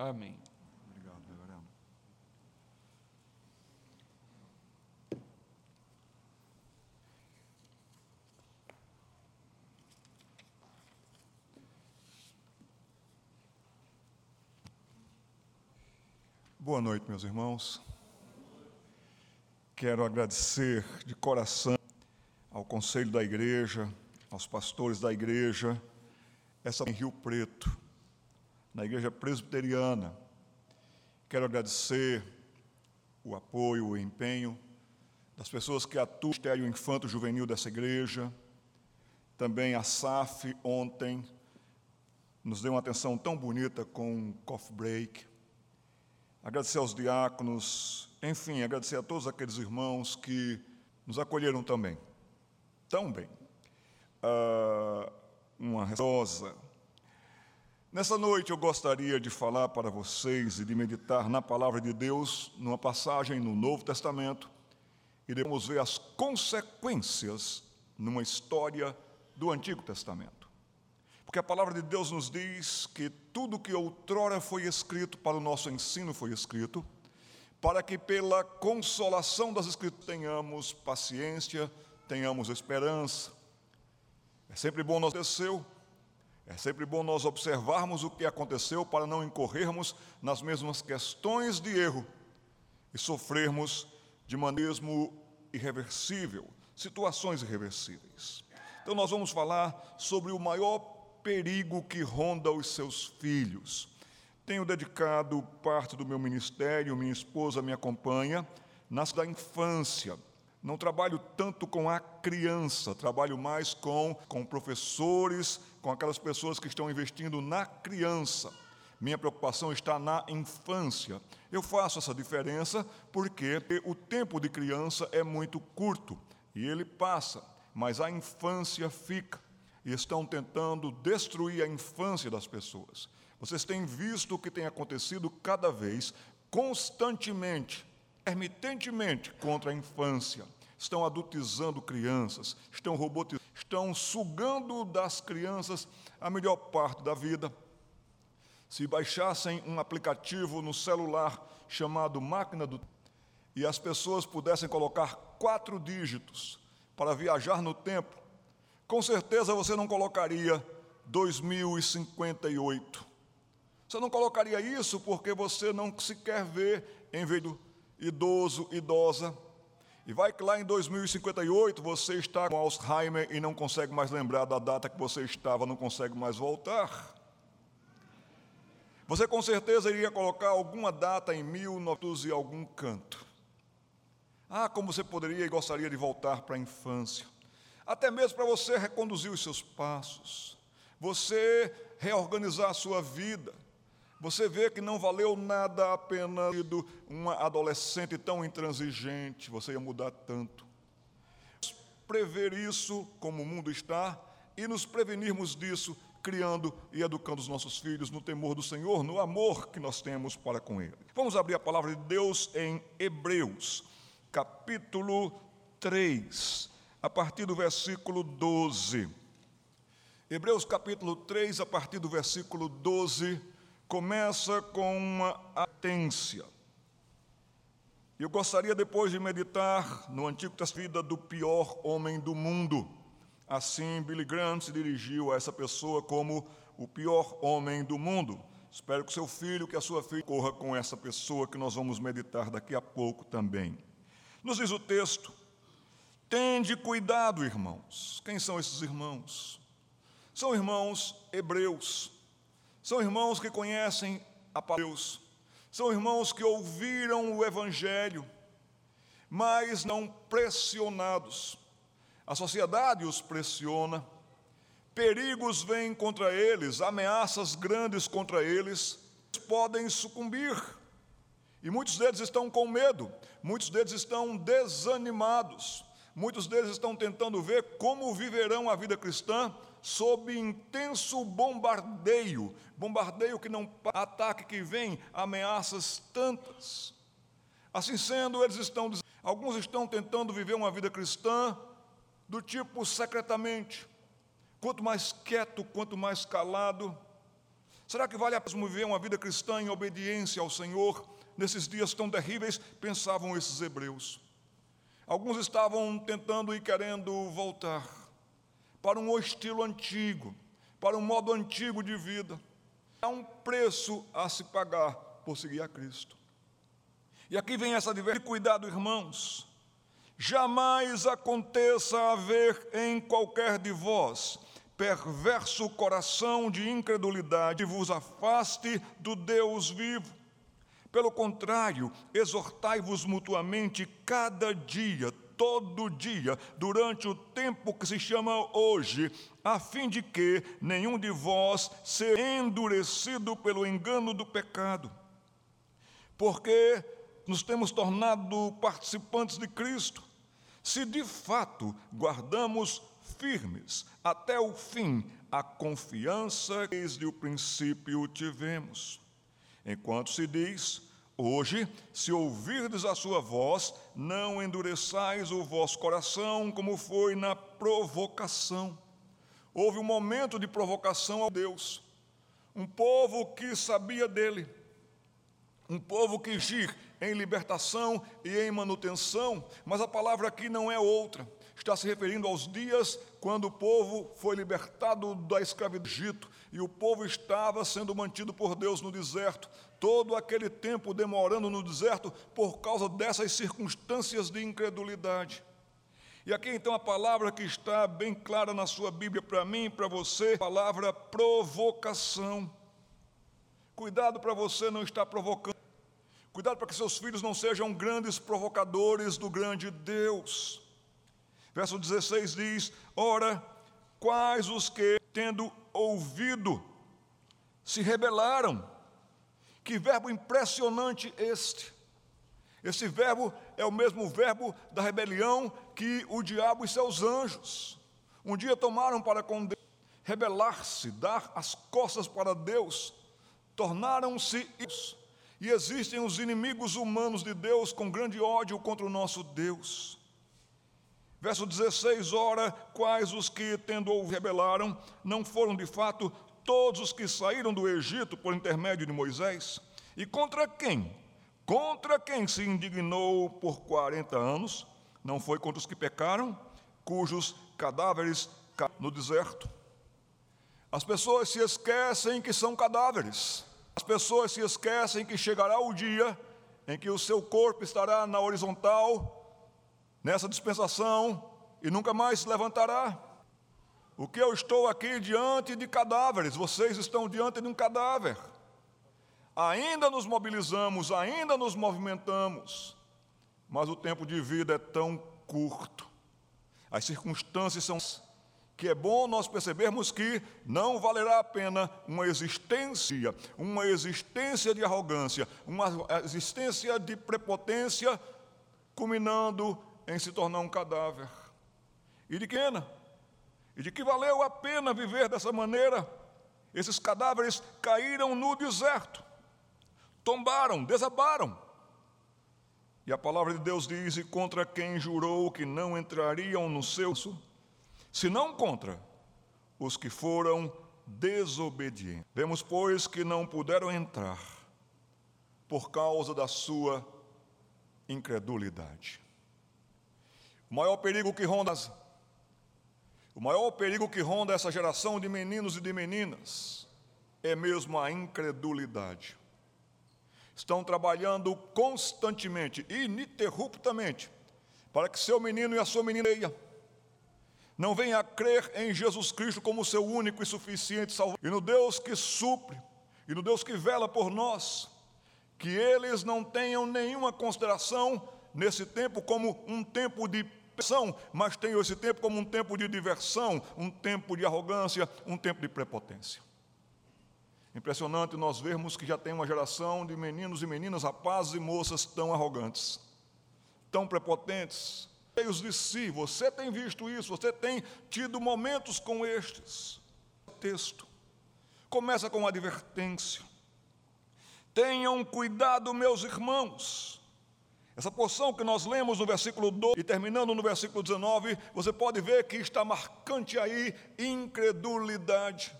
Amém. Obrigado, reverendo. Boa noite, meus irmãos. Quero agradecer de coração ao conselho da igreja, aos pastores da igreja, essa em Rio Preto, na igreja presbiteriana. Quero agradecer o apoio, o empenho das pessoas que atuam no Ministério Infanto Juvenil dessa igreja, também a SAF ontem nos deu uma atenção tão bonita com o coffee break. Agradecer aos diáconos, enfim, agradecer a todos aqueles irmãos que nos acolheram também, tão bem. Uh, uma rosa. Nessa noite eu gostaria de falar para vocês e de meditar na palavra de Deus, numa passagem no Novo Testamento, e devemos ver as consequências numa história do Antigo Testamento. Porque a palavra de Deus nos diz que tudo que outrora foi escrito para o nosso ensino foi escrito, para que pela consolação das Escrituras tenhamos paciência, tenhamos esperança. É sempre bom nós aconteceu, é sempre bom nós observarmos o que aconteceu para não incorrermos nas mesmas questões de erro e sofrermos de maneira irreversível, situações irreversíveis. Então nós vamos falar sobre o maior perigo que ronda os seus filhos. Tenho dedicado parte do meu ministério, minha esposa me acompanha, nas da infância. Não trabalho tanto com a criança, trabalho mais com, com professores, com aquelas pessoas que estão investindo na criança. Minha preocupação está na infância. Eu faço essa diferença porque o tempo de criança é muito curto e ele passa, mas a infância fica. E estão tentando destruir a infância das pessoas. Vocês têm visto o que tem acontecido cada vez, constantemente, ermitentemente contra a infância. Estão adultizando crianças, estão robotizando, estão sugando das crianças a melhor parte da vida. Se baixassem um aplicativo no celular chamado Máquina do e as pessoas pudessem colocar quatro dígitos para viajar no tempo, com certeza você não colocaria 2058. Você não colocaria isso porque você não sequer vê em vez do idoso, idosa. E vai que lá em 2058 você está com Alzheimer e não consegue mais lembrar da data que você estava, não consegue mais voltar. Você com certeza iria colocar alguma data em 1900 e algum canto. Ah, como você poderia e gostaria de voltar para a infância. Até mesmo para você reconduzir os seus passos. Você reorganizar a sua vida. Você vê que não valeu nada a pena ter uma adolescente tão intransigente, você ia mudar tanto. Prever isso como o mundo está e nos prevenirmos disso criando e educando os nossos filhos no temor do Senhor, no amor que nós temos para com Ele. Vamos abrir a palavra de Deus em Hebreus, capítulo 3, a partir do versículo 12. Hebreus capítulo 3, a partir do versículo 12, começa com uma atência. Eu gostaria depois de meditar no Antigo Testamento do pior homem do mundo Assim, Billy Graham se dirigiu a essa pessoa como o pior homem do mundo. Espero que seu filho, que a sua filha corra com essa pessoa que nós vamos meditar daqui a pouco também. Nos diz o texto: Tende cuidado, irmãos. Quem são esses irmãos? São irmãos hebreus. São irmãos que conhecem a Deus. São irmãos que ouviram o evangelho, mas não pressionados a sociedade os pressiona, perigos vêm contra eles, ameaças grandes contra eles, podem sucumbir. E muitos deles estão com medo, muitos deles estão desanimados, muitos deles estão tentando ver como viverão a vida cristã sob intenso bombardeio bombardeio que não ataque que vem, ameaças tantas. Assim sendo, eles estão alguns estão tentando viver uma vida cristã do tipo secretamente. Quanto mais quieto, quanto mais calado. Será que vale a pena viver uma vida cristã em obediência ao Senhor nesses dias tão terríveis? Pensavam esses hebreus. Alguns estavam tentando e querendo voltar para um estilo antigo, para um modo antigo de vida. Há um preço a se pagar por seguir a Cristo. E aqui vem essa diversidade. Cuidado, irmãos. Jamais aconteça haver em qualquer de vós perverso coração de incredulidade vos afaste do Deus vivo. Pelo contrário, exortai-vos mutuamente cada dia, todo dia, durante o tempo que se chama hoje, a fim de que nenhum de vós seja endurecido pelo engano do pecado. Porque nos temos tornado participantes de Cristo, se de fato guardamos firmes até o fim a confiança que desde o princípio tivemos. Enquanto se diz, hoje, se ouvirdes a sua voz, não endureçais o vosso coração, como foi na provocação. Houve um momento de provocação ao Deus, um povo que sabia dele, um povo que gir em libertação e em manutenção, mas a palavra aqui não é outra está se referindo aos dias quando o povo foi libertado da escravidão do Egito e o povo estava sendo mantido por Deus no deserto, todo aquele tempo demorando no deserto por causa dessas circunstâncias de incredulidade. E aqui então a palavra que está bem clara na sua Bíblia para mim e para você, a palavra provocação. Cuidado para você não estar provocando. Cuidado para que seus filhos não sejam grandes provocadores do grande Deus. Verso 16 diz: Ora, quais os que, tendo ouvido, se rebelaram? Que verbo impressionante este! Esse verbo é o mesmo verbo da rebelião que o diabo e seus anjos um dia tomaram para com Deus, rebelar-se, dar as costas para Deus, tornaram-se. E existem os inimigos humanos de Deus com grande ódio contra o nosso Deus. Verso 16: Ora, quais os que, tendo ou rebelaram, não foram de fato todos os que saíram do Egito por intermédio de Moisés? E contra quem? Contra quem se indignou por 40 anos? Não foi contra os que pecaram, cujos cadáveres no deserto? As pessoas se esquecem que são cadáveres. As pessoas se esquecem que chegará o dia em que o seu corpo estará na horizontal nessa dispensação e nunca mais se levantará. O que eu estou aqui diante de cadáveres, vocês estão diante de um cadáver. Ainda nos mobilizamos, ainda nos movimentamos, mas o tempo de vida é tão curto. As circunstâncias são que é bom nós percebermos que não valerá a pena uma existência, uma existência de arrogância, uma existência de prepotência, culminando em se tornar um cadáver. E de quena? E de que valeu a pena viver dessa maneira? Esses cadáveres caíram no deserto, tombaram, desabaram. E a palavra de Deus diz: e contra quem jurou que não entrariam no seu, senão contra os que foram desobedientes. Vemos, pois, que não puderam entrar por causa da sua incredulidade. O maior perigo que ronda o maior perigo que ronda essa geração de meninos e de meninas é mesmo a incredulidade. Estão trabalhando constantemente, ininterruptamente, para que seu menino e a sua menina não venha a crer em Jesus Cristo como seu único e suficiente Salvador, e no Deus que supre, e no Deus que vela por nós, que eles não tenham nenhuma consideração nesse tempo como um tempo de mas tenho esse tempo como um tempo de diversão, um tempo de arrogância, um tempo de prepotência. Impressionante nós vermos que já tem uma geração de meninos e meninas, rapazes e moças tão arrogantes, tão prepotentes, cheios de si. Você tem visto isso, você tem tido momentos com estes. O texto começa com uma advertência. Tenham cuidado, meus irmãos, essa porção que nós lemos no versículo 12 e terminando no versículo 19, você pode ver que está marcante aí incredulidade.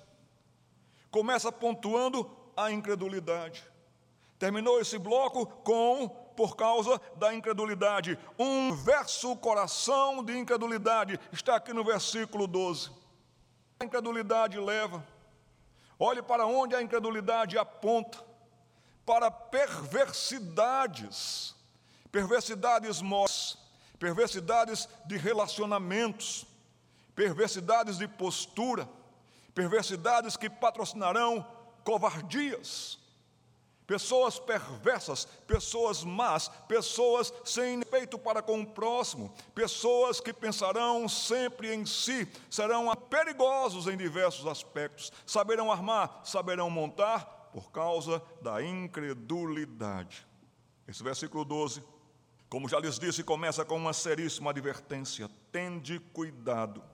Começa pontuando a incredulidade. Terminou esse bloco com por causa da incredulidade. Um verso coração de incredulidade está aqui no versículo 12. A incredulidade leva. Olhe para onde a incredulidade aponta para perversidades, perversidades morais, perversidades de relacionamentos, perversidades de postura, perversidades que patrocinarão covardias, pessoas perversas, pessoas más, pessoas sem respeito para com o próximo, pessoas que pensarão sempre em si, serão perigosos em diversos aspectos, saberão armar, saberão montar por causa da incredulidade. Esse versículo 12, como já lhes disse, começa com uma seríssima advertência: tende cuidado.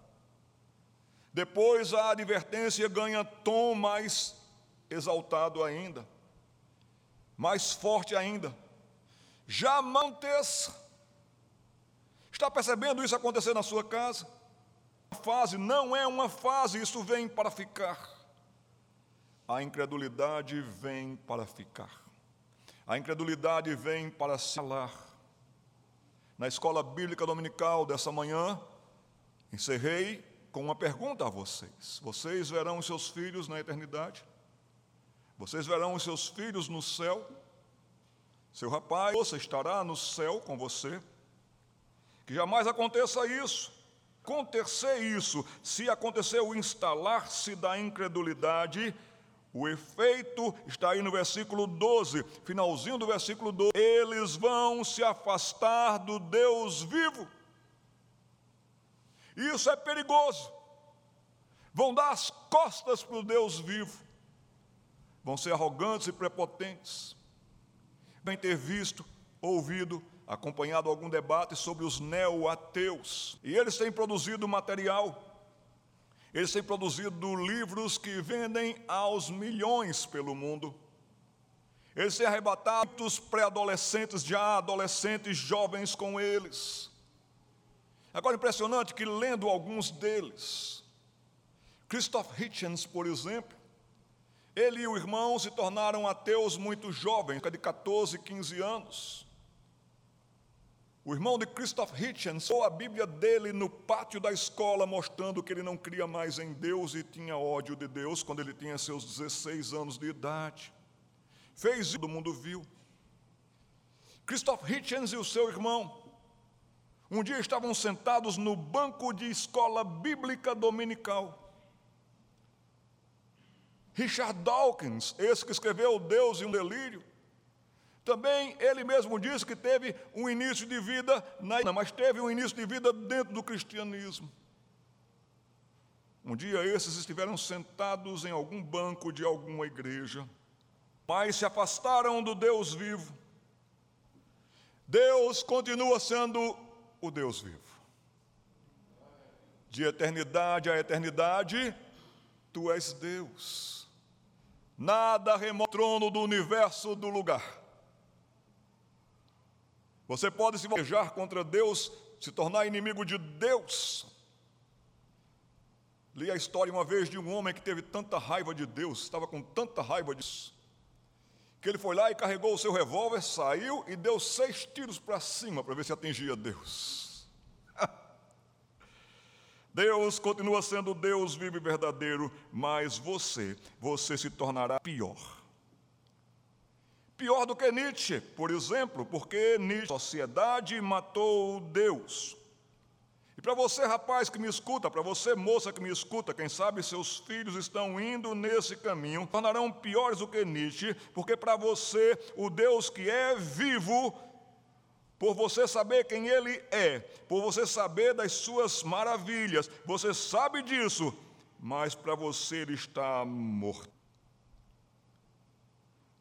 Depois a advertência ganha tom mais exaltado ainda mais forte ainda. Jamais aconteça. Está percebendo isso acontecer na sua casa? A fase não é uma fase, isso vem para ficar. A incredulidade vem para ficar. A incredulidade vem para se alar. Na escola bíblica dominical dessa manhã, encerrei com uma pergunta a vocês: Vocês verão os seus filhos na eternidade? Vocês verão os seus filhos no céu. Seu rapaz você estará no céu com você. Que jamais aconteça isso. Acontecer isso, se acontecer o instalar-se da incredulidade, o efeito está aí no versículo 12, finalzinho do versículo 12. Eles vão se afastar do Deus vivo. Isso é perigoso. Vão dar as costas para o Deus vivo vão ser arrogantes e prepotentes. Bem ter visto, ouvido, acompanhado algum debate sobre os neo-ateus. E eles têm produzido material, eles têm produzido livros que vendem aos milhões pelo mundo. Eles têm arrebatado pré-adolescentes, já adolescentes jovens com eles. Agora, impressionante que lendo alguns deles, Christoph Hitchens, por exemplo, ele e o irmão se tornaram ateus muito jovens, de 14, 15 anos. O irmão de Christoph Hitchens leu a Bíblia dele no pátio da escola, mostrando que ele não cria mais em Deus e tinha ódio de Deus quando ele tinha seus 16 anos de idade. Fez isso, todo mundo viu. Christoph Hitchens e o seu irmão, um dia estavam sentados no banco de escola bíblica dominical. Richard Dawkins, esse que escreveu Deus e um Delírio, também ele mesmo disse que teve um início de vida, na, mas teve um início de vida dentro do cristianismo. Um dia esses estiveram sentados em algum banco de alguma igreja, mas se afastaram do Deus vivo. Deus continua sendo o Deus vivo. De eternidade a eternidade, tu és Deus. Nada remove o trono do universo do lugar. Você pode se voltar contra Deus, se tornar inimigo de Deus. Li a história uma vez de um homem que teve tanta raiva de Deus, estava com tanta raiva disso, que ele foi lá e carregou o seu revólver, saiu e deu seis tiros para cima para ver se atingia Deus. Deus continua sendo Deus vivo e verdadeiro, mas você, você se tornará pior. Pior do que Nietzsche, por exemplo, porque Nietzsche, sociedade matou Deus. E para você, rapaz que me escuta, para você, moça que me escuta, quem sabe seus filhos estão indo nesse caminho, tornarão piores do que Nietzsche, porque para você, o Deus que é vivo por você saber quem Ele é, por você saber das suas maravilhas, você sabe disso, mas para você Ele está morto.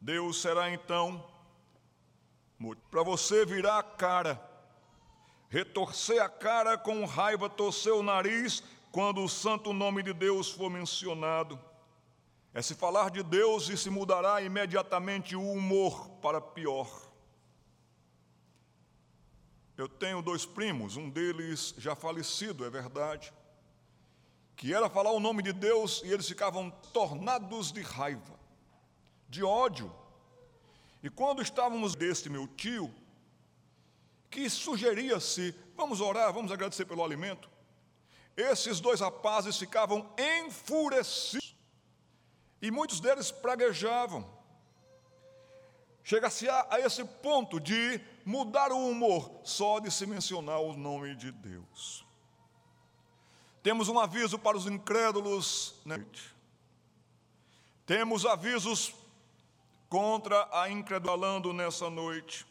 Deus será então. Para você virar a cara, retorcer a cara com raiva, torcer o nariz quando o santo nome de Deus for mencionado. É se falar de Deus e se mudará imediatamente o humor para pior. Eu tenho dois primos, um deles já falecido, é verdade, que era falar o nome de Deus e eles ficavam tornados de raiva, de ódio. E quando estávamos deste meu tio, que sugeria-se, vamos orar, vamos agradecer pelo alimento, esses dois rapazes ficavam enfurecidos e muitos deles praguejavam. Chega-se a, a esse ponto de mudar o humor só de se mencionar o nome de Deus. Temos um aviso para os incrédulos noite. Temos avisos contra a incredulando nessa noite.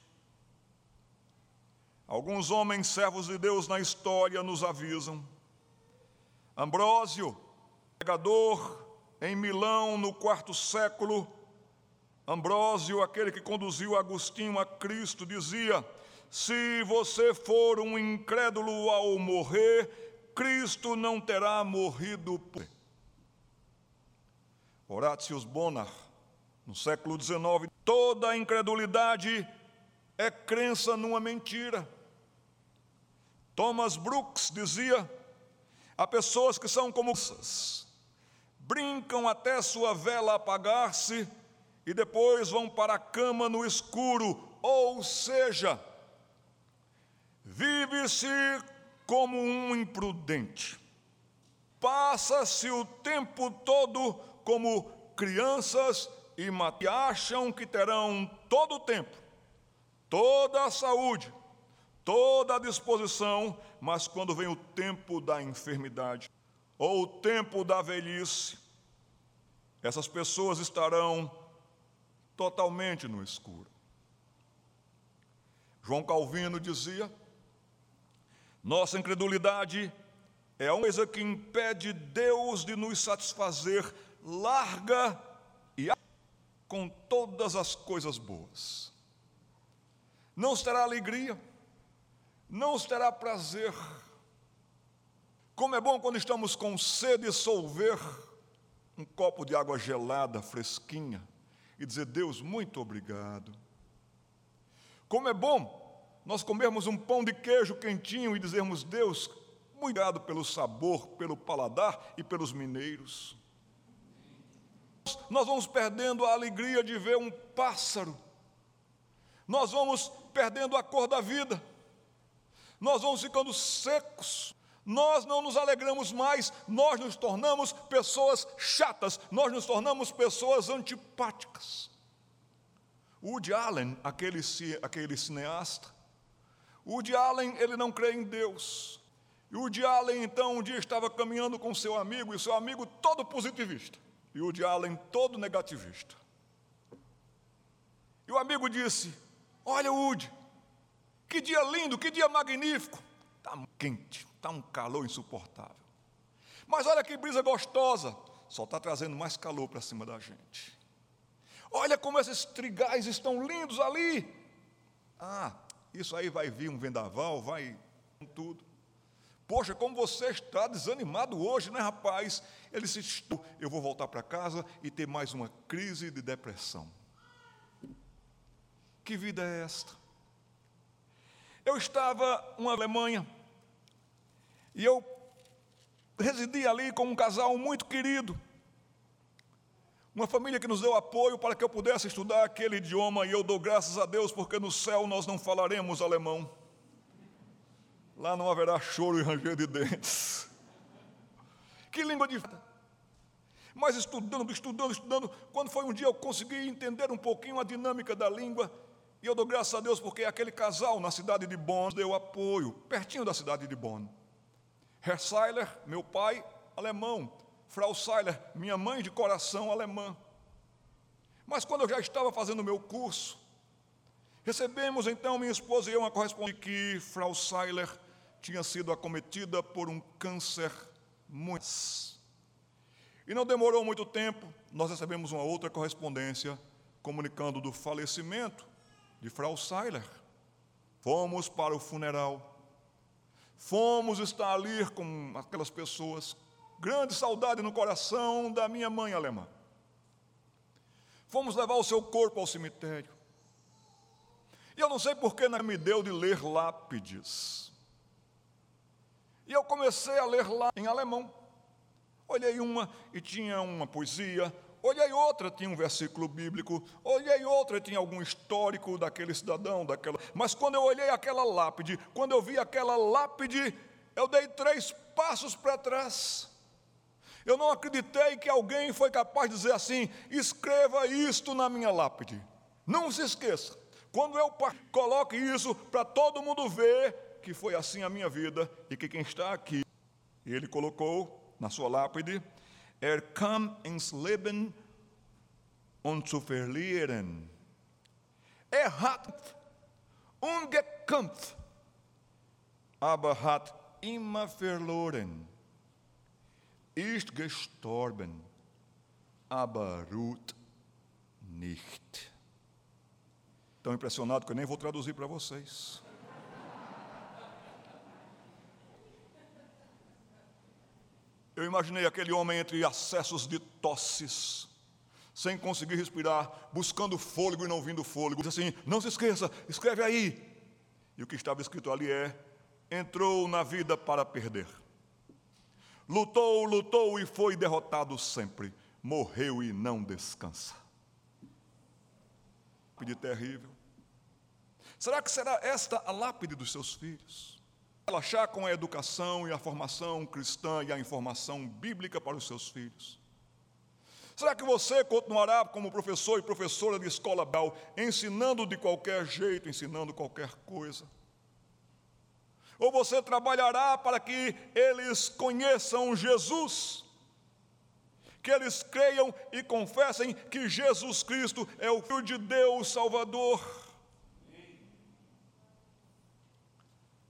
Alguns homens servos de Deus na história nos avisam. Ambrósio, pregador em Milão no quarto século, Ambrósio, aquele que conduziu Agostinho a Cristo, dizia: Se você for um incrédulo ao morrer, Cristo não terá morrido por. Horatius Bonar, no século XIX, toda a incredulidade é crença numa mentira. Thomas Brooks dizia: há pessoas que são como brincam até sua vela apagar-se e depois vão para a cama no escuro, ou seja, vive-se como um imprudente. Passa-se o tempo todo como crianças e acham que terão todo o tempo, toda a saúde, toda a disposição, mas quando vem o tempo da enfermidade ou o tempo da velhice, essas pessoas estarão totalmente no escuro. João Calvino dizia: nossa incredulidade é uma coisa que impede Deus de nos satisfazer larga com todas as coisas boas. Não os terá alegria, não os terá prazer. Como é bom quando estamos com sede de solver um copo de água gelada, fresquinha e dizer: Deus, muito obrigado. Como é bom nós comermos um pão de queijo quentinho e dizermos: Deus, muito obrigado pelo sabor, pelo paladar e pelos mineiros. Nós vamos perdendo a alegria de ver um pássaro, nós vamos perdendo a cor da vida, nós vamos ficando secos, nós não nos alegramos mais, nós nos tornamos pessoas chatas, nós nos tornamos pessoas antipáticas. Woody Allen, aquele, aquele cineasta, Woody Allen, ele não crê em Deus. E Woody Allen, então, um dia estava caminhando com seu amigo, e seu amigo todo positivista, e Woody Allen todo negativista. E o amigo disse: Olha, Woody, que dia lindo, que dia magnífico. Está quente, está um calor insuportável. Mas olha que brisa gostosa, só está trazendo mais calor para cima da gente. Olha como esses trigais estão lindos ali. Ah, isso aí vai vir um vendaval, vai tudo. Poxa, como você está desanimado hoje, né, rapaz? Ele se eu vou voltar para casa e ter mais uma crise de depressão. Que vida é esta? Eu estava na Alemanha e eu residi ali com um casal muito querido. Uma família que nos deu apoio para que eu pudesse estudar aquele idioma, e eu dou graças a Deus, porque no céu nós não falaremos alemão. Lá não haverá choro e ranger de dentes. Que língua de. Mas estudando, estudando, estudando, quando foi um dia eu consegui entender um pouquinho a dinâmica da língua, e eu dou graças a Deus porque aquele casal na cidade de Bonn deu apoio, pertinho da cidade de Bonn. Herr Seiler, meu pai, alemão. Frau Seiler, minha mãe de coração alemã. Mas quando eu já estava fazendo o meu curso, recebemos então, minha esposa e eu, uma correspondência que Frau Seiler tinha sido acometida por um câncer muito. E não demorou muito tempo, nós recebemos uma outra correspondência comunicando do falecimento de Frau Seiler. Fomos para o funeral. Fomos estar ali com aquelas pessoas, grande saudade no coração da minha mãe alemã. Fomos levar o seu corpo ao cemitério. E eu não sei por que não me deu de ler lápides. E eu comecei a ler lá em alemão. Olhei uma e tinha uma poesia, olhei outra, tinha um versículo bíblico, olhei outra, tinha algum histórico daquele cidadão, daquela. Mas quando eu olhei aquela lápide, quando eu vi aquela lápide, eu dei três passos para trás. Eu não acreditei que alguém foi capaz de dizer assim: escreva isto na minha lápide. Não se esqueça, quando eu coloque isso para todo mundo ver que foi assim a minha vida e que quem está aqui, ele colocou na sua lápide, er kam ins Leben um zu verlieren. Er hat ungekämpft, aber hat immer verloren ist gestorben, aber ruht nicht. Tão impressionado que eu nem vou traduzir para vocês. Eu imaginei aquele homem entre acessos de tosses, sem conseguir respirar, buscando fôlego e não vindo fôlego. Diz assim: não se esqueça, escreve aí. E o que estava escrito ali é: entrou na vida para perder. Lutou, lutou e foi derrotado sempre. Morreu e não descansa. Lápide terrível. Será que será esta a lápide dos seus filhos? Relaxar com a educação e a formação cristã e a informação bíblica para os seus filhos? Será que você continuará como professor e professora de escola bel, ensinando de qualquer jeito, ensinando qualquer coisa? Ou você trabalhará para que eles conheçam Jesus? Que eles creiam e confessem que Jesus Cristo é o Filho de Deus Salvador.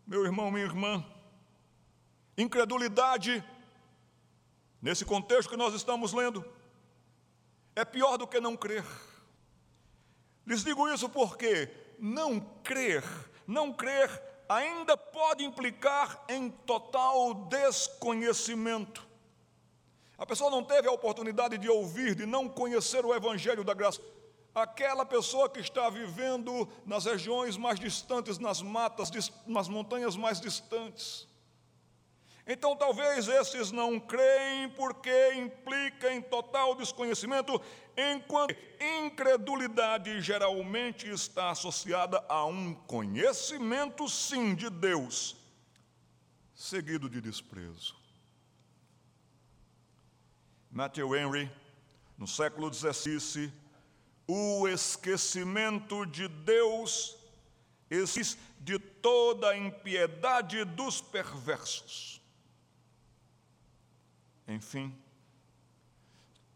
Meu irmão, minha irmã, incredulidade, nesse contexto que nós estamos lendo, é pior do que não crer. Lhes digo isso porque não crer, não crer ainda pode implicar em total desconhecimento. A pessoa não teve a oportunidade de ouvir, de não conhecer o Evangelho da graça. Aquela pessoa que está vivendo nas regiões mais distantes, nas matas, nas montanhas mais distantes. Então, talvez esses não creem porque implica em total desconhecimento, enquanto incredulidade geralmente está associada a um conhecimento, sim, de Deus, seguido de desprezo. Matthew Henry, no século XVI, o esquecimento de Deus existe de toda a impiedade dos perversos. Enfim,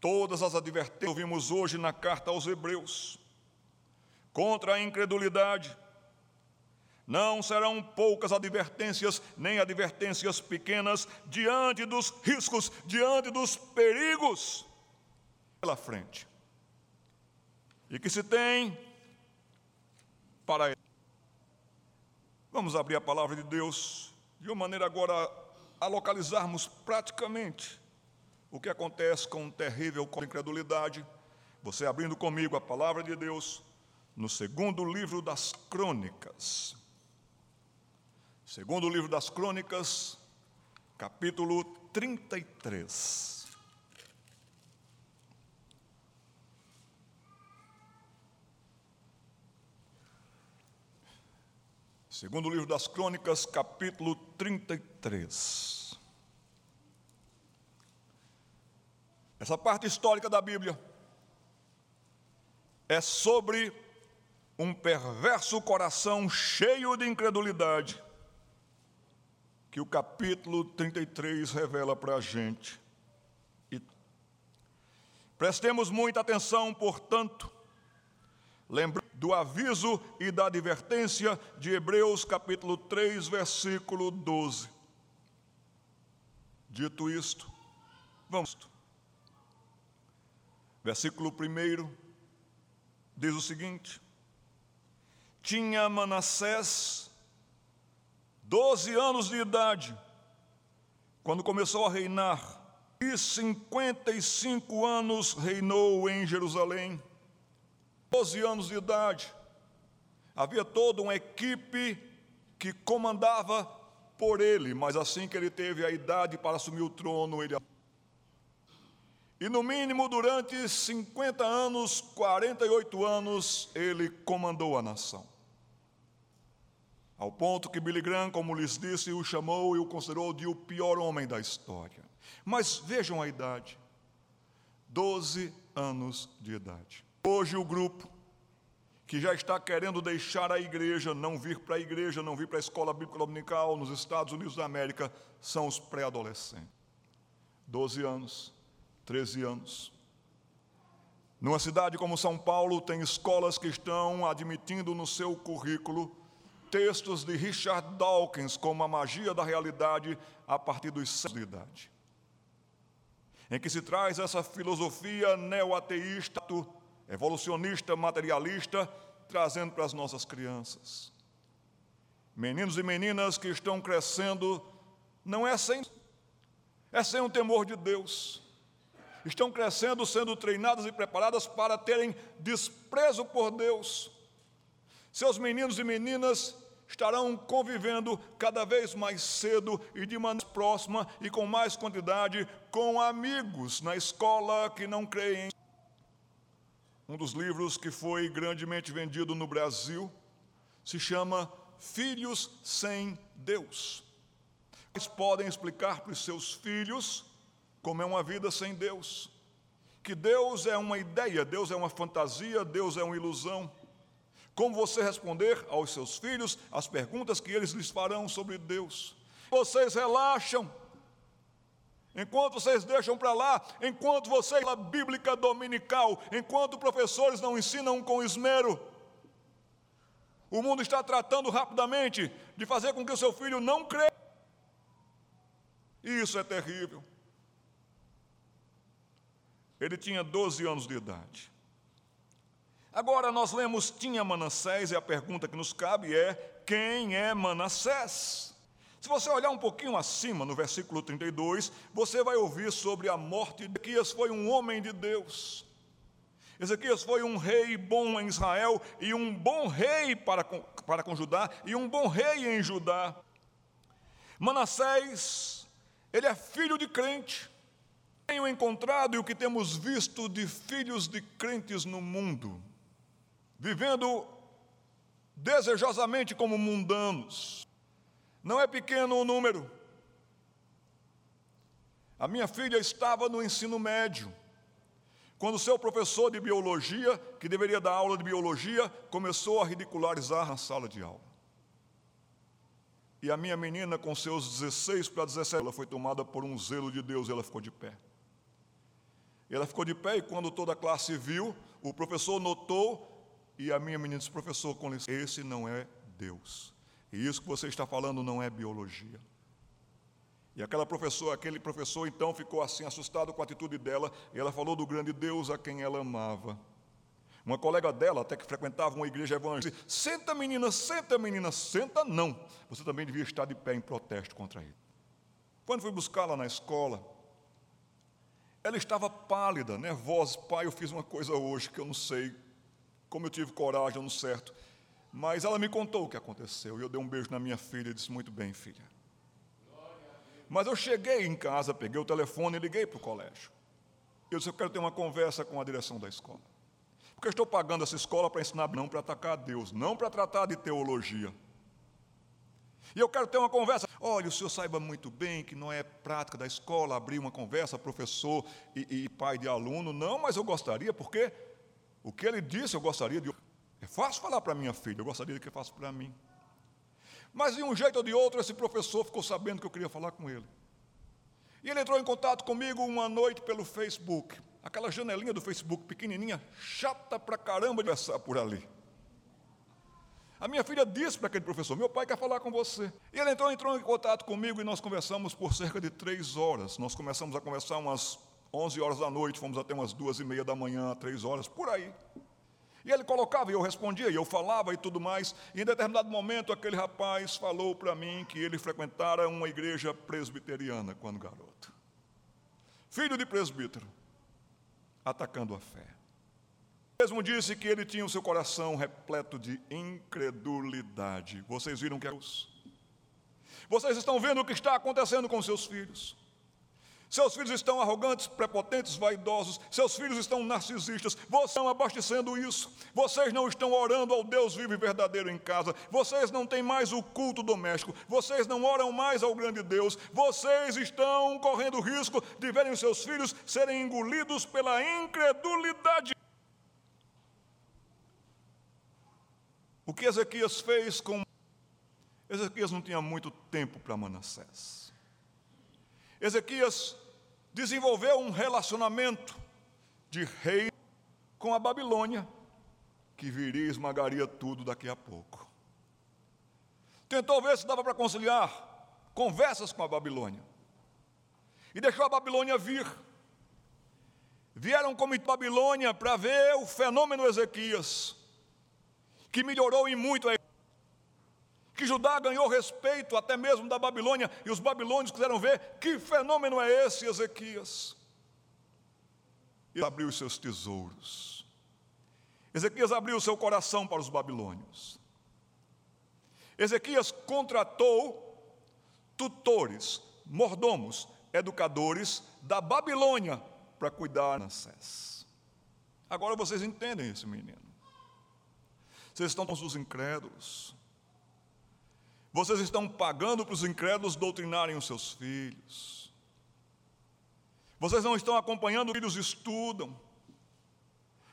todas as advertências que ouvimos hoje na carta aos Hebreus contra a incredulidade, não serão poucas advertências, nem advertências pequenas, diante dos riscos, diante dos perigos pela frente. E que se tem para ele. Vamos abrir a palavra de Deus de uma maneira agora a localizarmos praticamente o que acontece com um terrível com incredulidade. Você abrindo comigo a palavra de Deus no segundo livro das Crônicas. Segundo livro das Crônicas, capítulo 33. Segundo livro das Crônicas, capítulo 33. Essa parte histórica da Bíblia é sobre um perverso coração cheio de incredulidade, que o capítulo 33 revela para a gente. E prestemos muita atenção, portanto, lembrando do aviso e da advertência de Hebreus capítulo 3, versículo 12. Dito isto, vamos. Versículo 1 diz o seguinte: Tinha Manassés 12 anos de idade quando começou a reinar, e 55 anos reinou em Jerusalém. 12 anos de idade. Havia toda uma equipe que comandava por ele, mas assim que ele teve a idade para assumir o trono, ele E no mínimo durante 50 anos, 48 anos, ele comandou a nação. Ao ponto que Billy Graham, como lhes disse, o chamou e o considerou de o pior homem da história. Mas vejam a idade: 12 anos de idade. Hoje o grupo que já está querendo deixar a igreja, não vir para a igreja, não vir para a escola bíblica dominical nos Estados Unidos da América, são os pré-adolescentes. 12 anos, 13 anos. Numa cidade como São Paulo, tem escolas que estão admitindo no seu currículo textos de Richard Dawkins, como a magia da realidade, a partir dos seis de idade. Em que se traz essa filosofia neo-ateísta, evolucionista, materialista, trazendo para as nossas crianças. Meninos e meninas que estão crescendo, não é sem, é sem o temor de Deus. Estão crescendo, sendo treinadas e preparadas para terem desprezo por Deus. Seus meninos e meninas estarão convivendo cada vez mais cedo e de maneira próxima e com mais quantidade com amigos na escola que não creem um dos livros que foi grandemente vendido no Brasil se chama Filhos sem Deus. Eles podem explicar para os seus filhos como é uma vida sem Deus. Que Deus é uma ideia, Deus é uma fantasia, Deus é uma ilusão. Como você responder aos seus filhos as perguntas que eles lhes farão sobre Deus? Vocês relaxam, Enquanto vocês deixam para lá, enquanto vocês a bíblica dominical, enquanto professores não ensinam com esmero, o mundo está tratando rapidamente de fazer com que o seu filho não creia. Isso é terrível. Ele tinha 12 anos de idade. Agora nós lemos tinha Manassés e a pergunta que nos cabe é: quem é Manassés? Se você olhar um pouquinho acima, no versículo 32, você vai ouvir sobre a morte de Ezequias foi um homem de Deus. Ezequias foi um rei bom em Israel e um bom rei para com, para com Judá e um bom rei em Judá. Manassés, ele é filho de crente. Tenho encontrado e o que temos visto de filhos de crentes no mundo, vivendo desejosamente como mundanos, não é pequeno o número. A minha filha estava no ensino médio, quando seu professor de biologia, que deveria dar aula de biologia, começou a ridicularizar na sala de aula. E a minha menina, com seus 16 para 17, ela foi tomada por um zelo de Deus e ela ficou de pé. Ela ficou de pé e quando toda a classe viu, o professor notou e a minha menina disse: professor, com licença, esse não é Deus. E isso que você está falando não é biologia. E aquela professora, aquele professor então ficou assim assustado com a atitude dela, e ela falou do grande Deus a quem ela amava. Uma colega dela, até que frequentava uma igreja evangélica, disse: Senta, menina, senta, menina, senta, não. Você também devia estar de pé em protesto contra ele. Quando fui buscá-la na escola, ela estava pálida, nervosa. Pai, eu fiz uma coisa hoje que eu não sei como eu tive coragem, não certo. Mas ela me contou o que aconteceu. E eu dei um beijo na minha filha e disse: Muito bem, filha. Mas eu cheguei em casa, peguei o telefone e liguei para o colégio. Eu disse: Eu quero ter uma conversa com a direção da escola. Porque eu estou pagando essa escola para ensinar, não para atacar a Deus, não para tratar de teologia. E eu quero ter uma conversa. Olha, o senhor saiba muito bem que não é prática da escola abrir uma conversa, professor e, e pai de aluno. Não, mas eu gostaria, porque o que ele disse eu gostaria de. É fácil falar para minha filha, eu gostaria que fosse para mim. Mas de um jeito ou de outro, esse professor ficou sabendo que eu queria falar com ele. E ele entrou em contato comigo uma noite pelo Facebook. Aquela janelinha do Facebook pequenininha, chata pra caramba de conversar por ali. A minha filha disse para aquele professor: Meu pai quer falar com você. E ele então entrou em contato comigo e nós conversamos por cerca de três horas. Nós começamos a conversar umas 11 horas da noite, fomos até umas duas e meia da manhã, três horas, por aí. Ele colocava e eu respondia, e eu falava e tudo mais. E em determinado momento, aquele rapaz falou para mim que ele frequentara uma igreja presbiteriana quando garoto. Filho de presbítero, atacando a fé. Mesmo disse que ele tinha o seu coração repleto de incredulidade. Vocês viram que é isso? Vocês estão vendo o que está acontecendo com seus filhos. Seus filhos estão arrogantes, prepotentes, vaidosos. Seus filhos estão narcisistas. Vocês estão abastecendo isso. Vocês não estão orando ao Deus vivo e verdadeiro em casa. Vocês não têm mais o culto doméstico. Vocês não oram mais ao grande Deus. Vocês estão correndo o risco de verem seus filhos serem engolidos pela incredulidade. O que Ezequias fez com. Ezequias não tinha muito tempo para Manassés. Ezequias desenvolveu um relacionamento de rei com a Babilônia, que viria e esmagaria tudo daqui a pouco. Tentou ver se dava para conciliar conversas com a Babilônia. E deixou a Babilônia vir. Vieram como Babilônia para ver o fenômeno Ezequias, que melhorou em muito a que Judá ganhou respeito até mesmo da Babilônia, e os babilônios quiseram ver que fenômeno é esse, Ezequias. E abriu os seus tesouros. Ezequias abriu o seu coração para os babilônios. Ezequias contratou tutores, mordomos, educadores da Babilônia para cuidar de Manassés. Agora vocês entendem esse menino. Vocês estão com os incrédulos. Vocês estão pagando para os incrédulos doutrinarem os seus filhos. Vocês não estão acompanhando, os filhos estudam.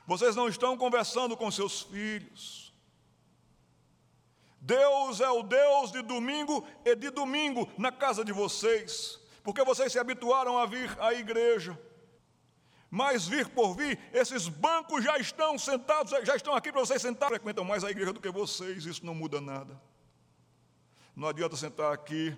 Vocês não estão conversando com seus filhos. Deus é o Deus de domingo e de domingo na casa de vocês, porque vocês se habituaram a vir à igreja. Mas vir por vir, esses bancos já estão sentados, já estão aqui para vocês sentar, frequentam mais a igreja do que vocês, isso não muda nada. Não adianta sentar aqui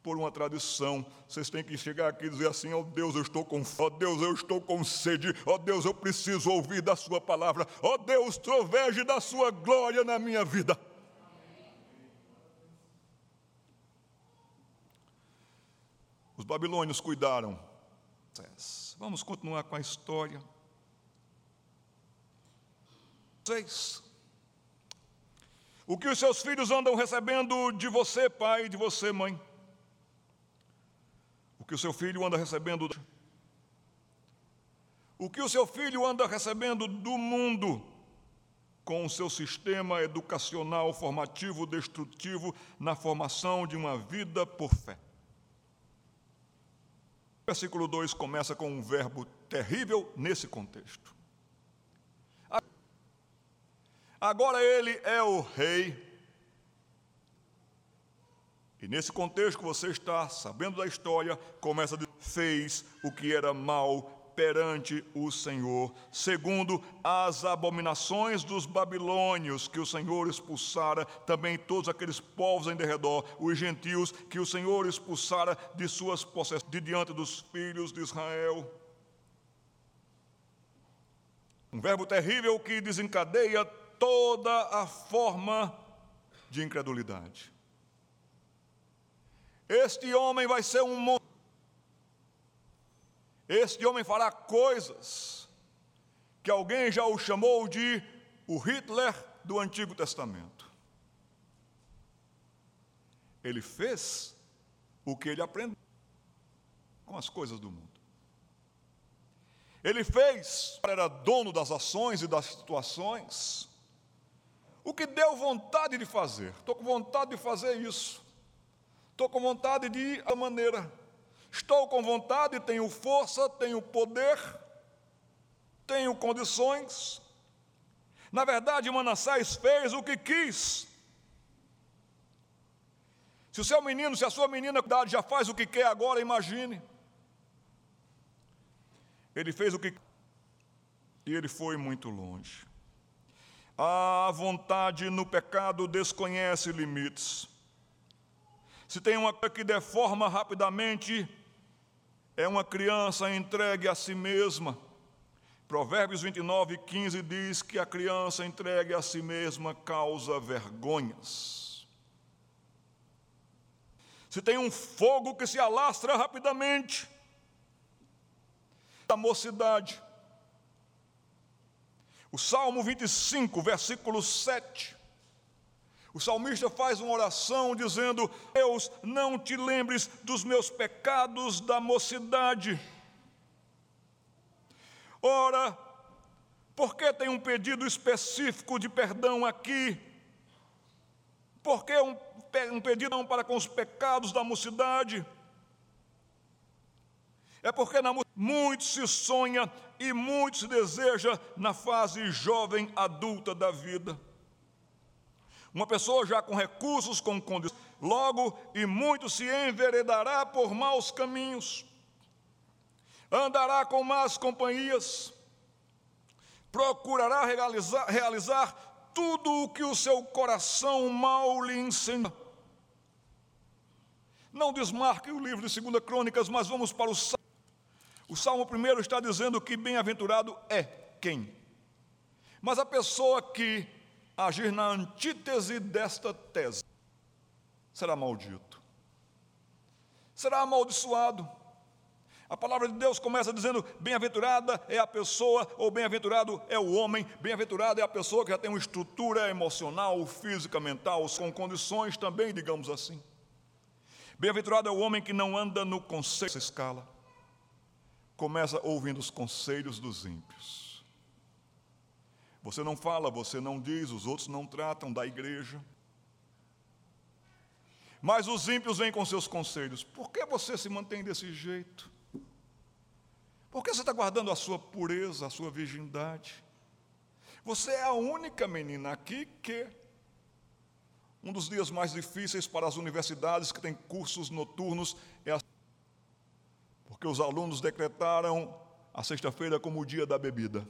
por uma tradição. Vocês têm que chegar aqui e dizer assim: ó oh Deus, eu estou com fome, oh Deus, eu estou com sede, ó oh Deus, eu preciso ouvir da Sua palavra, ó Deus, troveje da Sua glória na minha vida. Os babilônios cuidaram. Vamos continuar com a história. Seis. O que os seus filhos andam recebendo de você, pai, de você, mãe? O que o seu filho anda recebendo? O que o seu filho anda recebendo do mundo com o seu sistema educacional formativo destrutivo na formação de uma vida por fé? O versículo 2 começa com um verbo terrível nesse contexto. Agora ele é o rei. E nesse contexto que você está sabendo da história, começa a dizer: fez o que era mal perante o Senhor, segundo as abominações dos babilônios que o Senhor expulsara, também todos aqueles povos em derredor, os gentios que o Senhor expulsara de suas possessões, de diante dos filhos de Israel. Um verbo terrível que desencadeia toda a forma de incredulidade. Este homem vai ser um Este homem fará coisas que alguém já o chamou de o Hitler do Antigo Testamento. Ele fez o que ele aprendeu com as coisas do mundo. Ele fez, era dono das ações e das situações, o que deu vontade de fazer. Estou com vontade de fazer isso. Estou com vontade de ir da maneira. Estou com vontade, tenho força, tenho poder, tenho condições. Na verdade, Manassés fez o que quis. Se o seu menino, se a sua menina já faz o que quer agora, imagine. Ele fez o que e ele foi muito longe. A vontade no pecado desconhece limites. Se tem uma que deforma rapidamente, é uma criança entregue a si mesma. Provérbios 29, 15 diz que a criança entregue a si mesma causa vergonhas. Se tem um fogo que se alastra rapidamente, a mocidade. O Salmo 25, versículo 7. O salmista faz uma oração dizendo: Deus, não te lembres dos meus pecados da mocidade. Ora, por que tem um pedido específico de perdão aqui? Por que um, um pedido para com os pecados da mocidade? É porque na, muito se sonha e muito se deseja na fase jovem adulta da vida. Uma pessoa já com recursos, com condições, logo e muito se enveredará por maus caminhos, andará com más companhias, procurará realizar, realizar tudo o que o seu coração mal lhe ensina. Não desmarque o livro de 2 Crônicas, mas vamos para o. O Salmo primeiro está dizendo que bem-aventurado é quem? Mas a pessoa que agir na antítese desta tese, será maldito, será amaldiçoado. A palavra de Deus começa dizendo: bem-aventurada é a pessoa, ou bem-aventurado é o homem, bem-aventurada é a pessoa que já tem uma estrutura emocional, física, mental, com condições também, digamos assim. Bem-aventurado é o homem que não anda no dessa escala, começa ouvindo os conselhos dos ímpios você não fala, você não diz, os outros não tratam da igreja. Mas os ímpios vêm com seus conselhos. Por que você se mantém desse jeito? Por que você está guardando a sua pureza, a sua virgindade? Você é a única menina aqui que um dos dias mais difíceis para as universidades que têm cursos noturnos é a... porque os alunos decretaram a sexta-feira como o dia da bebida.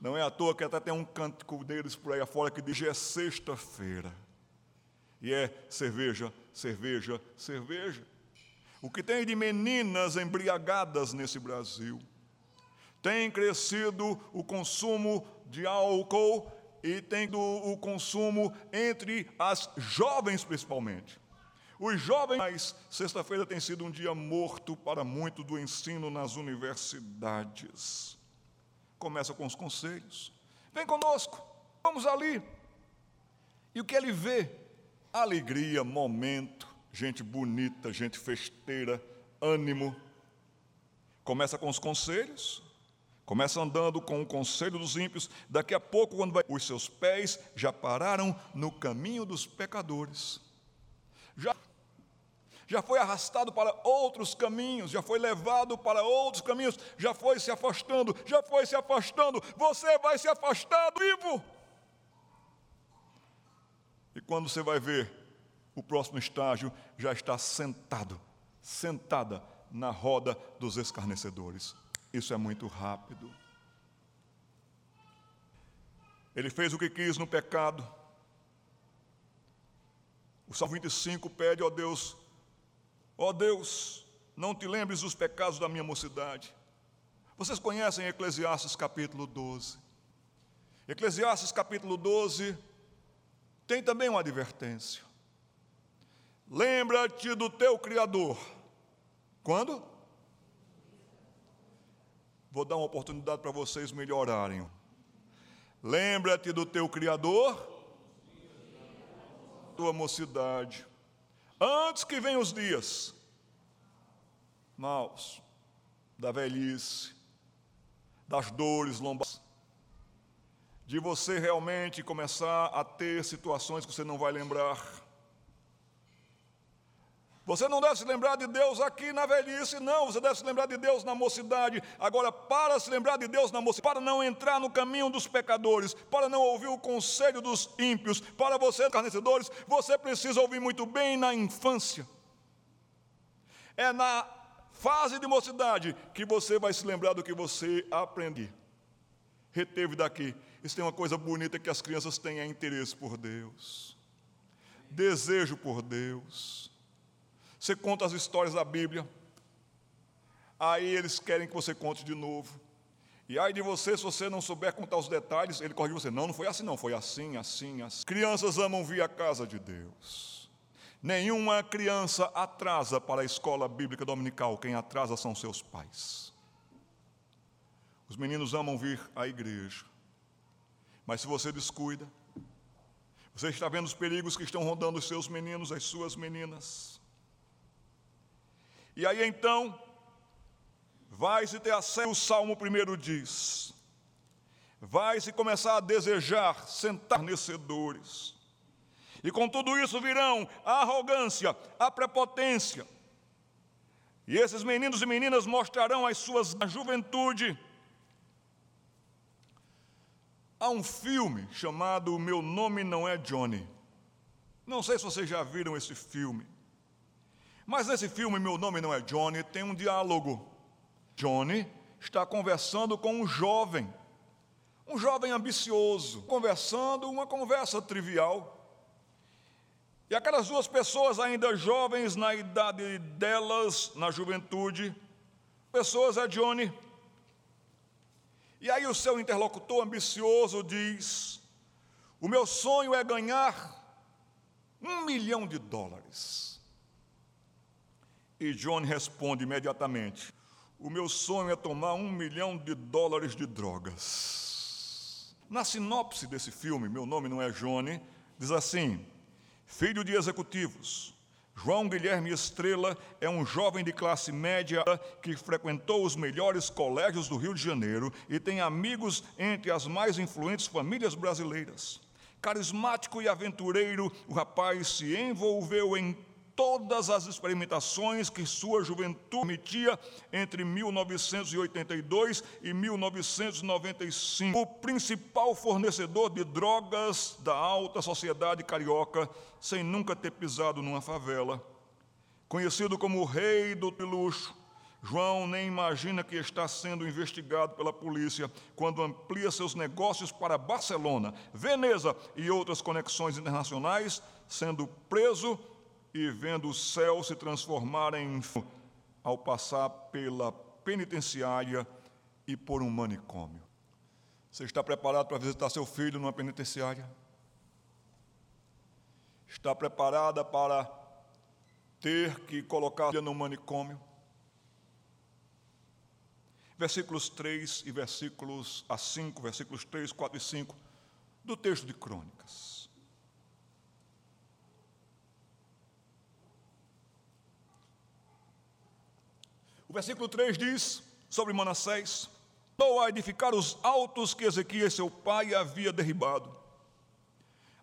Não é à toa que até tem um cântico deles por aí afora que diz: é sexta-feira. E é cerveja, cerveja, cerveja. O que tem de meninas embriagadas nesse Brasil? Tem crescido o consumo de álcool e tem o consumo entre as jovens principalmente. Os jovens, sexta-feira tem sido um dia morto para muito do ensino nas universidades. Começa com os conselhos. Vem conosco, vamos ali. E o que ele vê? Alegria, momento, gente bonita, gente festeira, ânimo. Começa com os conselhos, começa andando com o conselho dos ímpios. Daqui a pouco, quando vai, os seus pés já pararam no caminho dos pecadores. Já já foi arrastado para outros caminhos, já foi levado para outros caminhos, já foi se afastando, já foi se afastando, você vai se afastar vivo. E quando você vai ver, o próximo estágio já está sentado, sentada na roda dos escarnecedores. Isso é muito rápido. Ele fez o que quis no pecado. O Salmo 25 pede, ó Deus, Ó oh Deus, não te lembres dos pecados da minha mocidade. Vocês conhecem Eclesiastes capítulo 12. Eclesiastes capítulo 12 tem também uma advertência. Lembra-te do teu Criador. Quando? Vou dar uma oportunidade para vocês melhorarem. Lembra-te do teu Criador, tua mocidade Antes que venham os dias maus, da velhice, das dores lombares, de você realmente começar a ter situações que você não vai lembrar você não deve se lembrar de Deus aqui na velhice, não. Você deve se lembrar de Deus na mocidade. Agora, para se lembrar de Deus na mocidade, para não entrar no caminho dos pecadores, para não ouvir o conselho dos ímpios, para você, carnecedores, você precisa ouvir muito bem na infância. É na fase de mocidade que você vai se lembrar do que você aprendeu. Reteve daqui. Isso tem uma coisa bonita que as crianças têm é interesse por Deus, desejo por Deus você conta as histórias da Bíblia, aí eles querem que você conte de novo. E aí de você, se você não souber contar os detalhes, ele corrige você. Não, não foi assim, não, foi assim, assim, assim. Crianças amam vir à casa de Deus. Nenhuma criança atrasa para a escola bíblica dominical, quem atrasa são seus pais. Os meninos amam vir à igreja, mas se você descuida, Você está vendo os perigos que estão rondando os seus meninos, as suas meninas. E aí então, vai-se ter acesso, o Salmo primeiro diz, vai-se começar a desejar sentar nescedores. E com tudo isso virão a arrogância, a prepotência. E esses meninos e meninas mostrarão as suas juventude Há um filme chamado Meu Nome Não É Johnny. Não sei se vocês já viram esse filme. Mas nesse filme, Meu Nome Não É Johnny, tem um diálogo. Johnny está conversando com um jovem, um jovem ambicioso, conversando uma conversa trivial. E aquelas duas pessoas, ainda jovens na idade delas, na juventude, pessoas é Johnny e aí o seu interlocutor ambicioso diz: O meu sonho é ganhar um milhão de dólares. E John responde imediatamente: O meu sonho é tomar um milhão de dólares de drogas. Na sinopse desse filme, meu nome não é Johnny, diz assim: Filho de executivos, João Guilherme Estrela é um jovem de classe média que frequentou os melhores colégios do Rio de Janeiro e tem amigos entre as mais influentes famílias brasileiras. Carismático e aventureiro, o rapaz se envolveu em todas as experimentações que sua juventude metia entre 1982 e 1995. O principal fornecedor de drogas da alta sociedade carioca, sem nunca ter pisado numa favela. Conhecido como o rei do luxo, João nem imagina que está sendo investigado pela polícia quando amplia seus negócios para Barcelona, Veneza e outras conexões internacionais, sendo preso e vendo o céu se transformar em ao passar pela penitenciária e por um manicômio. Você está preparado para visitar seu filho numa penitenciária? Está preparada para ter que colocar no manicômio? Versículos 3 e versículos a 5, versículos 3, 4 e 5 do texto de Crônicas. O versículo 3 diz sobre Manassés: Voltou a edificar os altos que Ezequias, seu pai, havia derribado,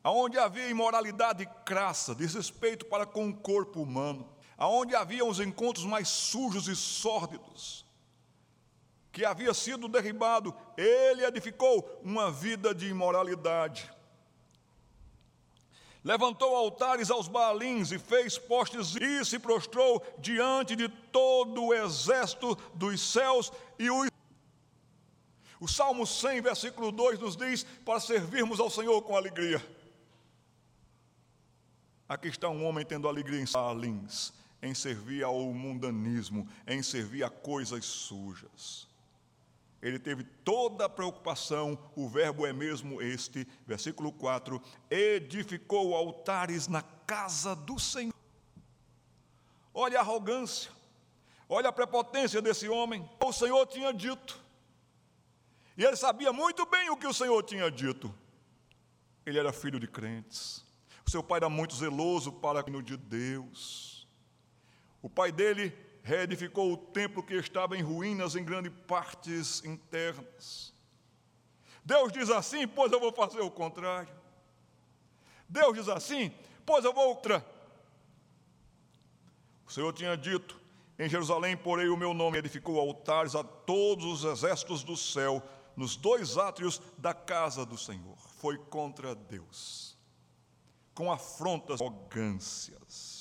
aonde havia imoralidade crassa, desrespeito para com o corpo humano, aonde havia os encontros mais sujos e sórdidos, que havia sido derribado, ele edificou uma vida de imoralidade levantou altares aos Baalins e fez postes e se prostrou diante de todo o exército dos céus e os o Salmo 100, versículo 2 nos diz para servirmos ao Senhor com alegria. Aqui está um homem tendo alegria em Baalins, em servir ao mundanismo, em servir a coisas sujas ele teve toda a preocupação, o verbo é mesmo este, versículo 4: edificou altares na casa do Senhor. Olha a arrogância, olha a prepotência desse homem. O Senhor tinha dito, e ele sabia muito bem o que o Senhor tinha dito. Ele era filho de crentes, o seu pai era muito zeloso para o de Deus. O pai dele reedificou o templo que estava em ruínas em grandes partes internas. Deus diz assim, pois eu vou fazer o contrário. Deus diz assim, pois eu vou outra. O Senhor tinha dito: em Jerusalém porei o meu nome, edificou altares a todos os exércitos do céu, nos dois átrios da casa do Senhor. Foi contra Deus, com afrontas arrogâncias.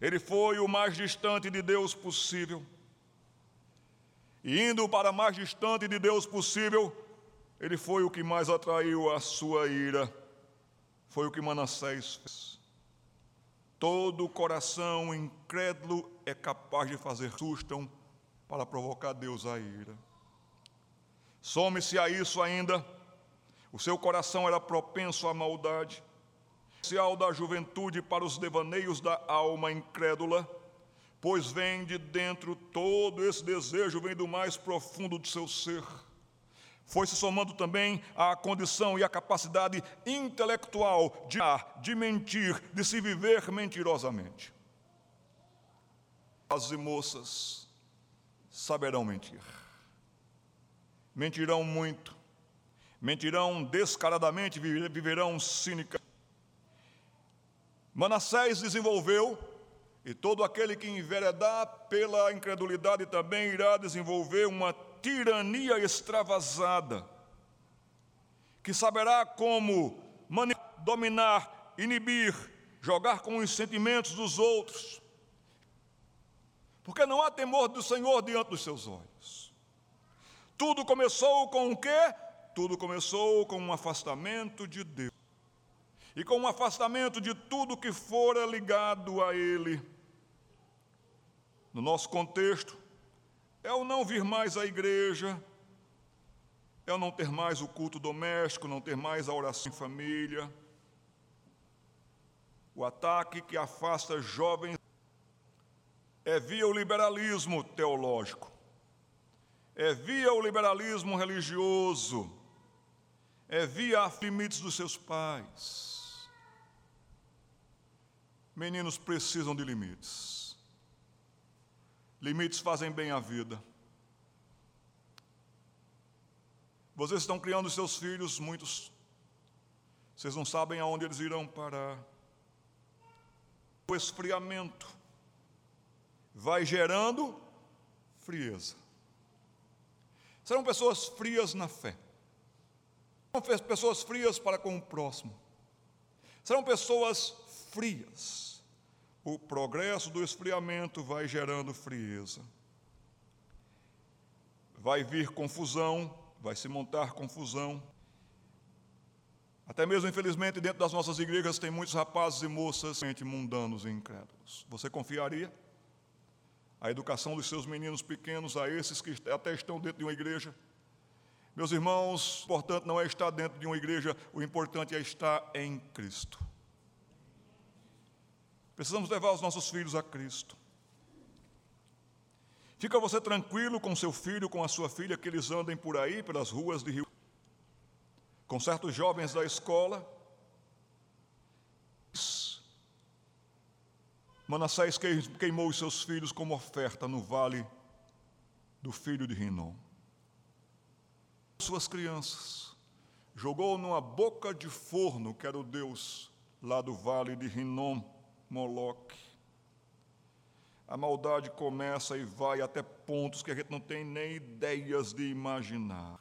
Ele foi o mais distante de Deus possível. E indo para mais distante de Deus possível, ele foi o que mais atraiu a sua ira. Foi o que Manassés fez. Todo coração incrédulo é capaz de fazer sustam para provocar Deus a ira. Some-se a isso ainda, o seu coração era propenso à maldade potencial da juventude para os devaneios da alma incrédula, pois vem de dentro todo esse desejo, vem do mais profundo do seu ser. foi se somando também a condição e a capacidade intelectual de, de mentir, de se viver mentirosamente. As moças saberão mentir. Mentirão muito, mentirão descaradamente, viverão cínica. Manassés desenvolveu, e todo aquele que enveredar pela incredulidade também irá desenvolver uma tirania extravasada, que saberá como dominar, inibir, jogar com os sentimentos dos outros, porque não há temor do Senhor diante dos seus olhos. Tudo começou com o quê? Tudo começou com um afastamento de Deus e com um afastamento de tudo que fora ligado a Ele. No nosso contexto, é o não vir mais à igreja, é o não ter mais o culto doméstico, não ter mais a oração em família, o ataque que afasta jovens é via o liberalismo teológico, é via o liberalismo religioso, é via os limites dos seus pais. Meninos precisam de limites. Limites fazem bem à vida. Vocês estão criando seus filhos, muitos. Vocês não sabem aonde eles irão parar. O esfriamento vai gerando frieza. Serão pessoas frias na fé. Serão pessoas frias para com o próximo. Serão pessoas frias o progresso do esfriamento vai gerando frieza. Vai vir confusão, vai se montar confusão. Até mesmo, infelizmente, dentro das nossas igrejas tem muitos rapazes e moças mundanos e incrédulos. Você confiaria a educação dos seus meninos pequenos a esses que até estão dentro de uma igreja? Meus irmãos, o importante não é estar dentro de uma igreja, o importante é estar em Cristo. Precisamos levar os nossos filhos a Cristo. Fica você tranquilo com seu filho, com a sua filha, que eles andem por aí, pelas ruas de Rio. Com certos jovens da escola. Manassés queimou os seus filhos como oferta no vale do filho de Rinom. Suas crianças. Jogou numa boca de forno, que era o Deus lá do vale de Rinom Moloque. A maldade começa e vai até pontos que a gente não tem nem ideias de imaginar.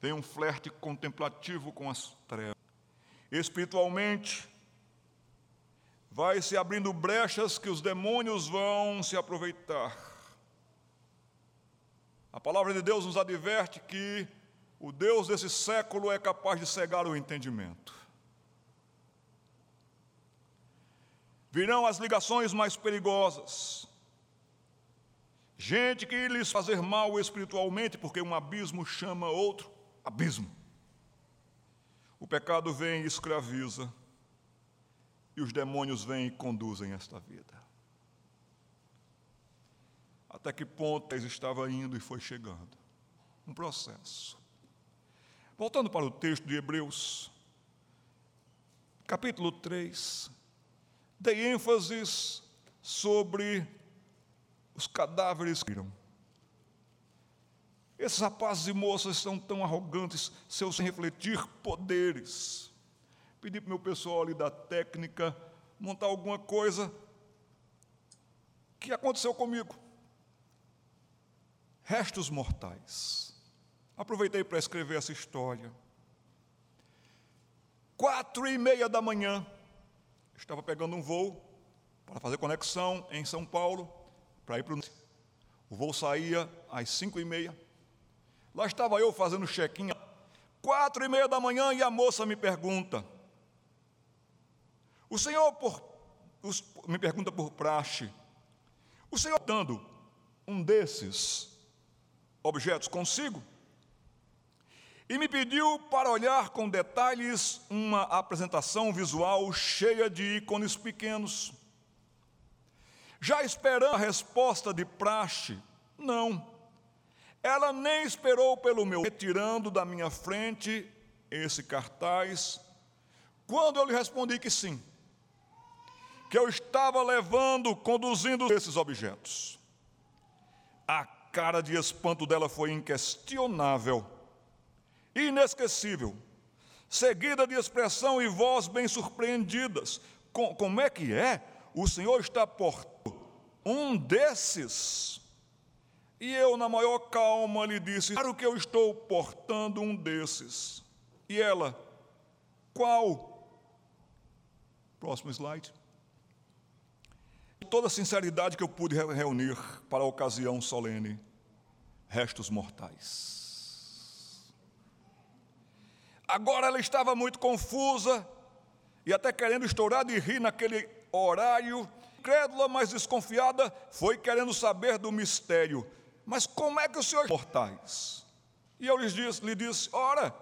Tem um flerte contemplativo com as trevas. Espiritualmente, vai se abrindo brechas que os demônios vão se aproveitar. A palavra de Deus nos adverte que o Deus desse século é capaz de cegar o entendimento. Virão as ligações mais perigosas. Gente que lhes fazer mal espiritualmente, porque um abismo chama outro abismo. O pecado vem e escraviza, e os demônios vêm e conduzem esta vida. Até que ponto estava indo e foi chegando? Um processo. Voltando para o texto de Hebreus, capítulo 3, dei ênfases sobre os cadáveres que viram. Esses rapazes e moças são tão arrogantes, seus sem refletir poderes. Pedi para o meu pessoal ali da técnica montar alguma coisa que aconteceu comigo. Restos mortais. Aproveitei para escrever essa história. Quatro e meia da manhã, estava pegando um voo para fazer conexão em São Paulo, para ir para o. O voo saía às cinco e meia. Lá estava eu fazendo check-in, quatro e meia da manhã, e a moça me pergunta: O senhor, por, os, me pergunta por praxe, o senhor dando um desses objetos consigo? E me pediu para olhar com detalhes uma apresentação visual cheia de ícones pequenos. Já esperando a resposta de praxe, não. Ela nem esperou pelo meu, retirando da minha frente esse cartaz, quando eu lhe respondi que sim, que eu estava levando, conduzindo esses objetos. A cara de espanto dela foi inquestionável, inesquecível, seguida de expressão e voz bem surpreendidas. Com, como é que é? O Senhor está por um desses? E eu, na maior calma, lhe disse: Claro que eu estou portando um desses. E ela, qual? Próximo slide. Toda a sinceridade que eu pude reunir para a ocasião solene, restos mortais. Agora ela estava muito confusa e até querendo estourar de rir naquele horário, crédula, mas desconfiada, foi querendo saber do mistério mas como é que os senhores mortais? E eu lhes disse, lhe disse: ora,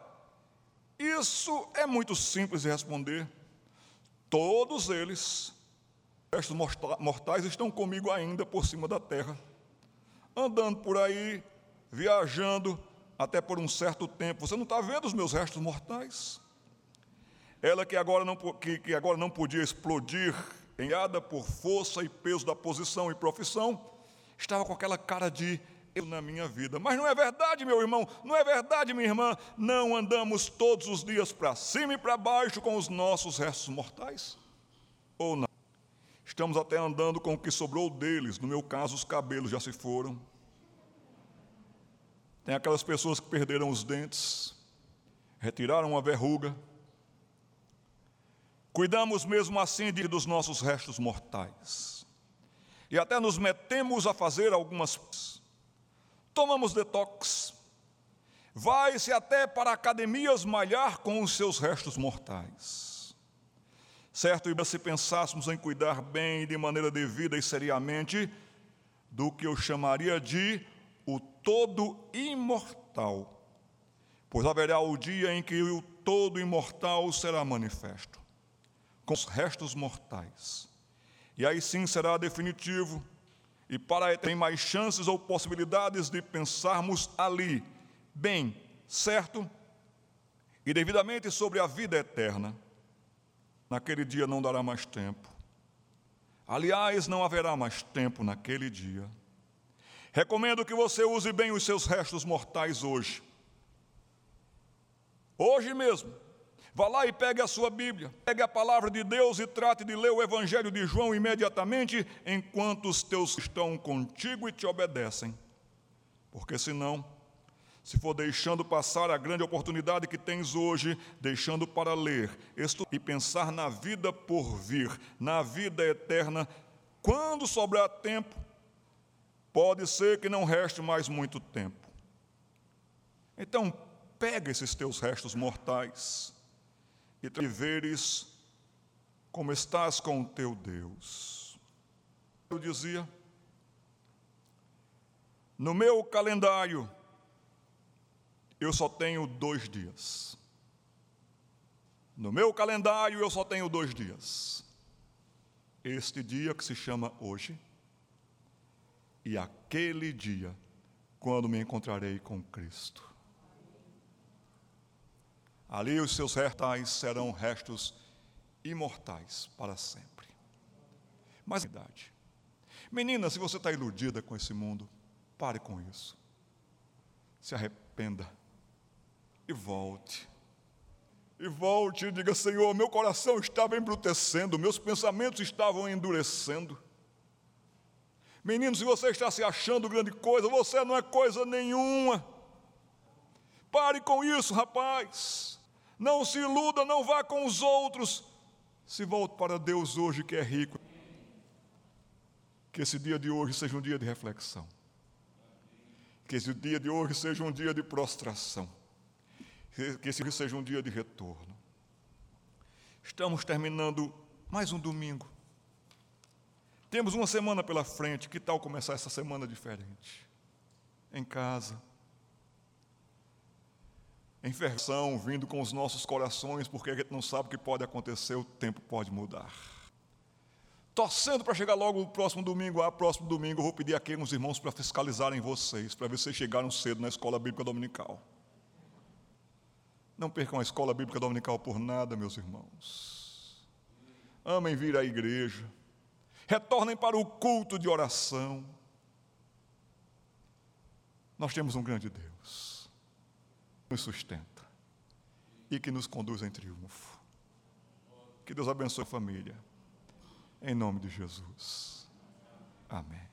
isso é muito simples de responder. Todos eles, restos mortais, estão comigo ainda por cima da terra, andando por aí, viajando até por um certo tempo. Você não está vendo os meus restos mortais? Ela que agora não, que, que agora não podia explodir, enhada por força e peso da posição e profissão, estava com aquela cara de eu na minha vida. Mas não é verdade, meu irmão, não é verdade, minha irmã. Não andamos todos os dias para cima e para baixo com os nossos restos mortais? Ou não? Estamos até andando com o que sobrou deles. No meu caso, os cabelos já se foram. Tem aquelas pessoas que perderam os dentes, retiraram a verruga. Cuidamos mesmo assim de, dos nossos restos mortais e até nos metemos a fazer algumas. Tomamos detox. Vai-se até para academias malhar com os seus restos mortais. Certo, e se pensássemos em cuidar bem, de maneira devida e seriamente, do que eu chamaria de o todo imortal. Pois haverá o dia em que o todo imortal será manifesto, com os restos mortais e aí sim será definitivo. E para tem mais chances ou possibilidades de pensarmos ali, bem, certo? E devidamente sobre a vida eterna. Naquele dia não dará mais tempo. Aliás, não haverá mais tempo naquele dia. Recomendo que você use bem os seus restos mortais hoje. Hoje mesmo Vá lá e pegue a sua Bíblia, pegue a palavra de Deus e trate de ler o Evangelho de João imediatamente, enquanto os teus estão contigo e te obedecem. Porque senão, se for deixando passar a grande oportunidade que tens hoje, deixando para ler e pensar na vida por vir, na vida eterna, quando sobrar tempo, pode ser que não reste mais muito tempo. Então, pega esses teus restos mortais e veres como estás com o teu Deus. Eu dizia, no meu calendário, eu só tenho dois dias. No meu calendário, eu só tenho dois dias. Este dia que se chama hoje, e aquele dia, quando me encontrarei com Cristo. Ali os seus restos serão restos imortais para sempre. Mas idade. Menina, se você está iludida com esse mundo, pare com isso. Se arrependa e volte. E volte e diga: Senhor, meu coração estava embrutecendo, meus pensamentos estavam endurecendo. Menino, se você está se achando grande coisa, você não é coisa nenhuma. Pare com isso, rapaz. Não se iluda, não vá com os outros. Se volte para Deus hoje que é rico. Que esse dia de hoje seja um dia de reflexão. Que esse dia de hoje seja um dia de prostração. Que esse dia seja um dia de retorno. Estamos terminando mais um domingo. Temos uma semana pela frente. Que tal começar essa semana diferente? Em casa enferção vindo com os nossos corações, porque a gente não sabe o que pode acontecer, o tempo pode mudar. torcendo para chegar logo no próximo domingo. Ah, próximo domingo eu vou pedir aqui uns irmãos para fiscalizarem vocês, para ver se chegaram cedo na escola bíblica dominical. Não percam a escola bíblica dominical por nada, meus irmãos. Amem vir à igreja. Retornem para o culto de oração. Nós temos um grande Deus que nos sustenta e que nos conduz em triunfo. Que Deus abençoe a família. Em nome de Jesus. Amém.